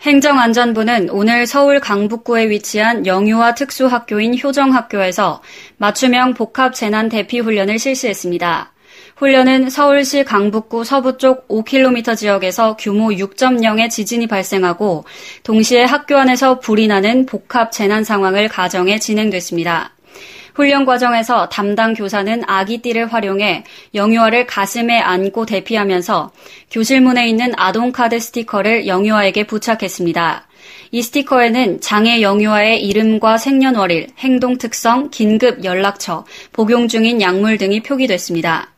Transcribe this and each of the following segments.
행정안전부는 오늘 서울 강북구에 위치한 영유아 특수학교인 효정학교에서 맞춤형 복합 재난 대피 훈련을 실시했습니다. 훈련은 서울시 강북구 서부 쪽 5km 지역에서 규모 6.0의 지진이 발생하고 동시에 학교 안에서 불이 나는 복합 재난 상황을 가정해 진행됐습니다. 훈련 과정에서 담당 교사는 아기띠를 활용해 영유아를 가슴에 안고 대피하면서 교실문에 있는 아동카드 스티커를 영유아에게 부착했습니다. 이 스티커에는 장애 영유아의 이름과 생년월일, 행동 특성, 긴급 연락처, 복용 중인 약물 등이 표기됐습니다.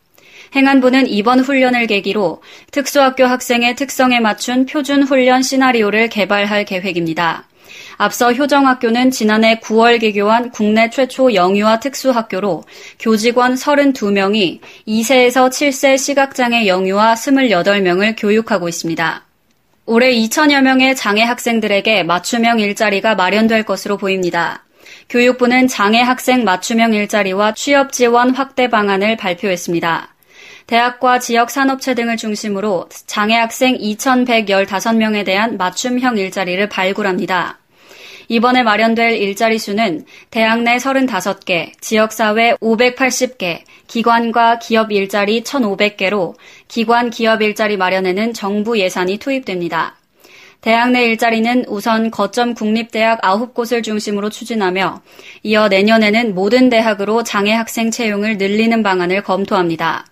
행안부는 이번 훈련을 계기로 특수학교 학생의 특성에 맞춘 표준 훈련 시나리오를 개발할 계획입니다. 앞서 효정학교는 지난해 9월 개교한 국내 최초 영유아 특수학교로 교직원 32명이 2세에서 7세 시각장애 영유아 28명을 교육하고 있습니다. 올해 2천여 명의 장애 학생들에게 맞춤형 일자리가 마련될 것으로 보입니다. 교육부는 장애 학생 맞춤형 일자리와 취업 지원 확대 방안을 발표했습니다. 대학과 지역 산업체 등을 중심으로 장애 학생 2,115명에 대한 맞춤형 일자리를 발굴합니다. 이번에 마련될 일자리 수는 대학 내 35개, 지역사회 580개, 기관과 기업 일자리 1,500개로 기관 기업 일자리 마련에는 정부 예산이 투입됩니다. 대학 내 일자리는 우선 거점 국립대학 9곳을 중심으로 추진하며 이어 내년에는 모든 대학으로 장애 학생 채용을 늘리는 방안을 검토합니다.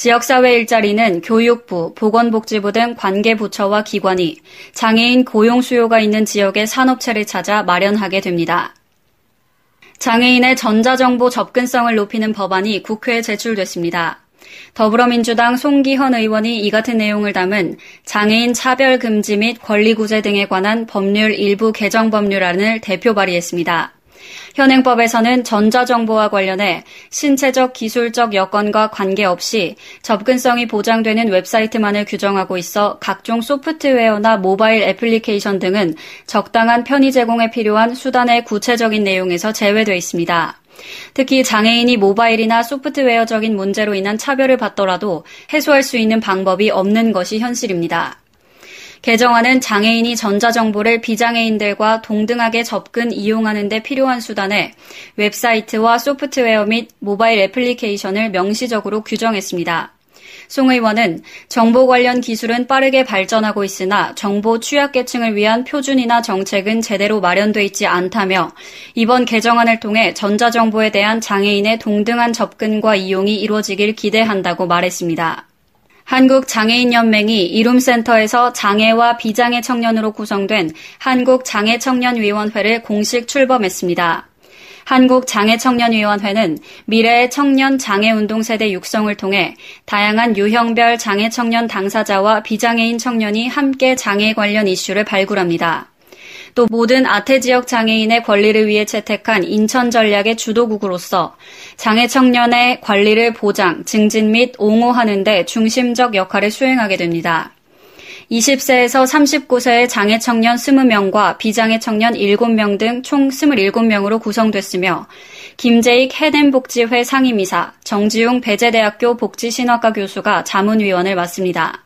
지역사회 일자리는 교육부, 보건복지부 등 관계 부처와 기관이 장애인 고용 수요가 있는 지역의 산업체를 찾아 마련하게 됩니다. 장애인의 전자정보 접근성을 높이는 법안이 국회에 제출됐습니다. 더불어민주당 송기헌 의원이 이 같은 내용을 담은 장애인 차별 금지 및 권리 구제 등에 관한 법률 일부 개정 법률안을 대표 발의했습니다. 현행법에서는 전자정보와 관련해 신체적 기술적 여건과 관계없이 접근성이 보장되는 웹사이트만을 규정하고 있어 각종 소프트웨어나 모바일 애플리케이션 등은 적당한 편의 제공에 필요한 수단의 구체적인 내용에서 제외돼 있습니다. 특히 장애인이 모바일이나 소프트웨어적인 문제로 인한 차별을 받더라도 해소할 수 있는 방법이 없는 것이 현실입니다. 개정안은 장애인이 전자정보를 비장애인들과 동등하게 접근 이용하는 데 필요한 수단에 웹사이트와 소프트웨어 및 모바일 애플리케이션을 명시적으로 규정했습니다. 송 의원은 정보 관련 기술은 빠르게 발전하고 있으나 정보 취약계층을 위한 표준이나 정책은 제대로 마련돼 있지 않다며 이번 개정안을 통해 전자정보에 대한 장애인의 동등한 접근과 이용이 이루어지길 기대한다고 말했습니다. 한국장애인연맹이 이룸센터에서 장애와 비장애 청년으로 구성된 한국장애청년위원회를 공식 출범했습니다. 한국장애청년위원회는 미래의 청년 장애운동 세대 육성을 통해 다양한 유형별 장애청년 당사자와 비장애인 청년이 함께 장애 관련 이슈를 발굴합니다. 또 모든 아태 지역 장애인의 권리를 위해 채택한 인천 전략의 주도국으로서 장애 청년의 관리를 보장, 증진 및 옹호하는 데 중심적 역할을 수행하게 됩니다. 20세에서 39세의 장애 청년 20명과 비장애 청년 7명 등 총 27명으로 구성됐으며 김재익 해냄복지회 상임이사, 정지용 배재대학교 복지신학과 교수가 자문위원을 맡습니다.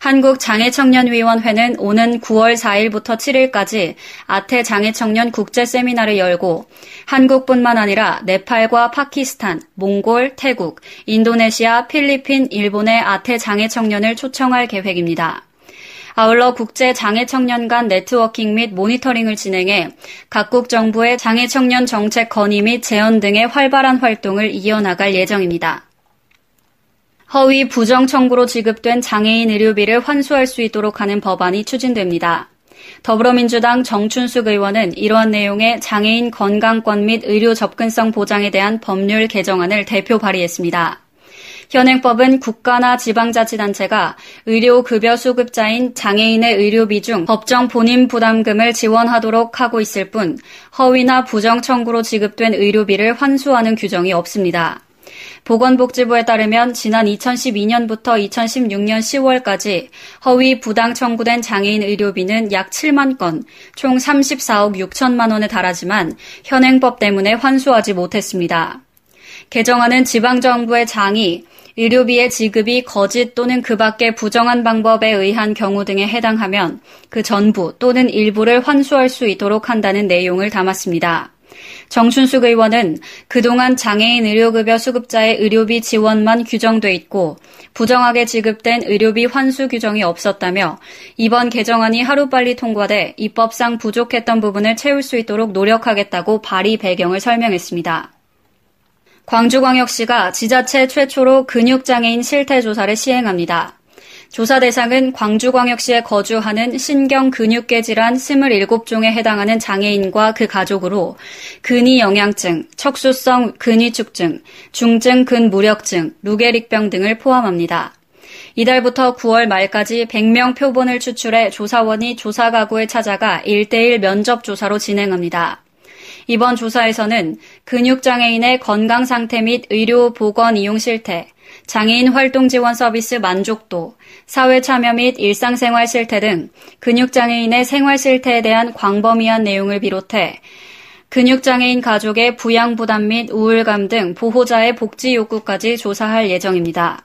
한국장애청년위원회는 오는 9월 4일부터 7일까지 아태 장애청년 국제 세미나를 열고 한국뿐만 아니라 네팔과 파키스탄, 몽골, 태국, 인도네시아, 필리핀, 일본의 아태 장애청년을 초청할 계획입니다. 아울러 국제 장애 청년 간 네트워킹 및 모니터링을 진행해 각국 정부의 장애 청년 정책 건의 및 제언 등의 활발한 활동을 이어나갈 예정입니다. 허위 부정 청구로 지급된 장애인 의료비를 환수할 수 있도록 하는 법안이 추진됩니다. 더불어민주당 정춘숙 의원은 이러한 내용의 장애인 건강권 및 의료 접근성 보장에 대한 법률 개정안을 대표 발의했습니다. 현행법은 국가나 지방자치단체가 의료급여 수급자인 장애인의 의료비 중 법정 본인 부담금을 지원하도록 하고 있을 뿐 허위나 부정 청구로 지급된 의료비를 환수하는 규정이 없습니다. 보건복지부에 따르면 지난 2012년부터 2016년 10월까지 허위 부당 청구된 장애인 의료비는 약 7만 건, 총 34억 6천만 원에 달하지만 현행법 때문에 환수하지 못했습니다. 개정안은 지방정부의 장이 의료비의 지급이 거짓 또는 그 밖의 부정한 방법에 의한 경우 등에 해당하면 그 전부 또는 일부를 환수할 수 있도록 한다는 내용을 담았습니다. 정춘숙 의원은 그동안 장애인 의료급여 수급자의 의료비 지원만 규정돼 있고 부정하게 지급된 의료비 환수 규정이 없었다며 이번 개정안이 하루빨리 통과돼 입법상 부족했던 부분을 채울 수 있도록 노력하겠다고 발의 배경을 설명했습니다. 광주광역시가 지자체 최초로 근육장애인 실태조사를 시행합니다. 조사 대상은 광주광역시에 거주하는 신경 근육계 질환 27종에 해당하는 장애인과 그 가족으로 근위 영양증, 척수성 근위축증, 중증 근무력증, 루게릭병 등을 포함합니다. 이달부터 9월 말까지 100명 표본을 추출해 조사원이 조사 가구에 찾아가 1대1 면접 조사로 진행합니다. 이번 조사에서는 근육장애인의 건강 상태 및 의료 보건 이용 실태, 장애인 활동 지원 서비스 만족도, 사회 참여 및 일상생활 실태 등 근육장애인의 생활 실태에 대한 광범위한 내용을 비롯해 근육장애인 가족의 부양 부담 및 우울감 등 보호자의 복지 욕구까지 조사할 예정입니다.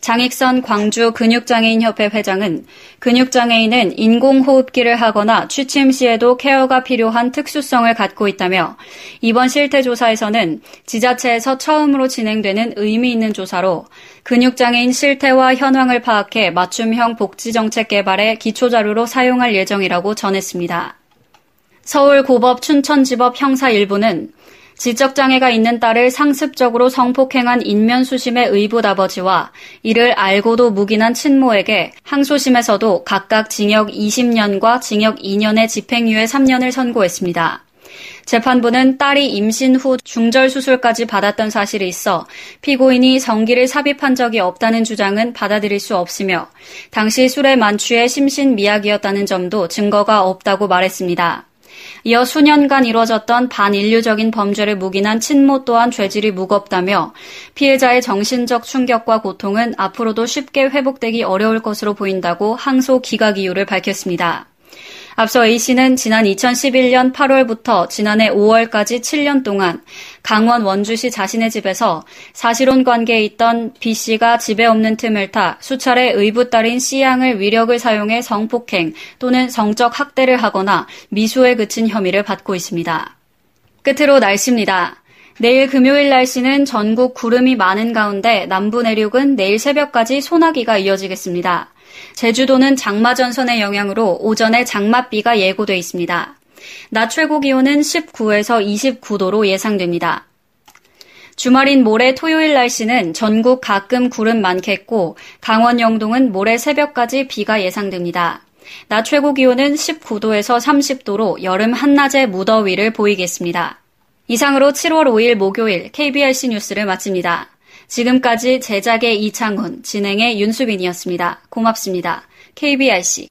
장익선 광주 근육장애인협회 회장은 근육장애인은 인공호흡기를 하거나 취침 시에도 케어가 필요한 특수성을 갖고 있다며 이번 실태조사에서는 지자체에서 처음으로 진행되는 의미 있는 조사로 근육장애인 실태와 현황을 파악해 맞춤형 복지정책 개발에 기초자료로 사용할 예정이라고 전했습니다. 서울고법 춘천지법 형사 1부는 지적장애가 있는 딸을 상습적으로 성폭행한 인면수심의 의붓 아버지와 이를 알고도 묵인한 친모에게 항소심에서도 각각 징역 20년과 징역 2년의 집행유예 3년을 선고했습니다. 재판부는 딸이 임신 후 중절 수술까지 받았던 사실이 있어 피고인이 성기를 삽입한 적이 없다는 주장은 받아들일 수 없으며 당시 술에 만취해 심신미약이었다는 점도 증거가 없다고 말했습니다. 이어 수년간 이뤄졌던 반인류적인 범죄를 묵인한 친모 또한 죄질이 무겁다며 피해자의 정신적 충격과 고통은 앞으로도 쉽게 회복되기 어려울 것으로 보인다고 항소 기각 이유를 밝혔습니다. 앞서 A씨는 지난 2011년 8월부터 지난해 5월까지 7년 동안 강원 원주시 자신의 집에서 사실혼 관계에 있던 B씨가 집에 없는 틈을 타 수차례 의붓딸인 C양을 위력을 사용해 성폭행 또는 성적 학대를 하거나 미수에 그친 혐의를 받고 있습니다. 끝으로 날씨입니다. 내일 금요일 날씨는 전국 구름이 많은 가운데 남부 내륙은 내일 새벽까지 소나기가 이어지겠습니다. 제주도는 장마 전선의 영향으로 오전에 장맛비가 예고돼 있습니다. 낮 최고 기온은 19에서 29도로 예상됩니다. 주말인 모레 토요일 날씨는 전국 가끔 구름 많겠고 강원 영동은 모레 새벽까지 비가 예상됩니다. 낮 최고 기온은 19도에서 30도로 여름 한낮의 무더위를 보이겠습니다. 이상으로 7월 5일 목요일 KBRC 뉴스를 마칩니다. 지금까지 제작의 이창훈, 진행의 윤수빈이었습니다. 고맙습니다. KBRC.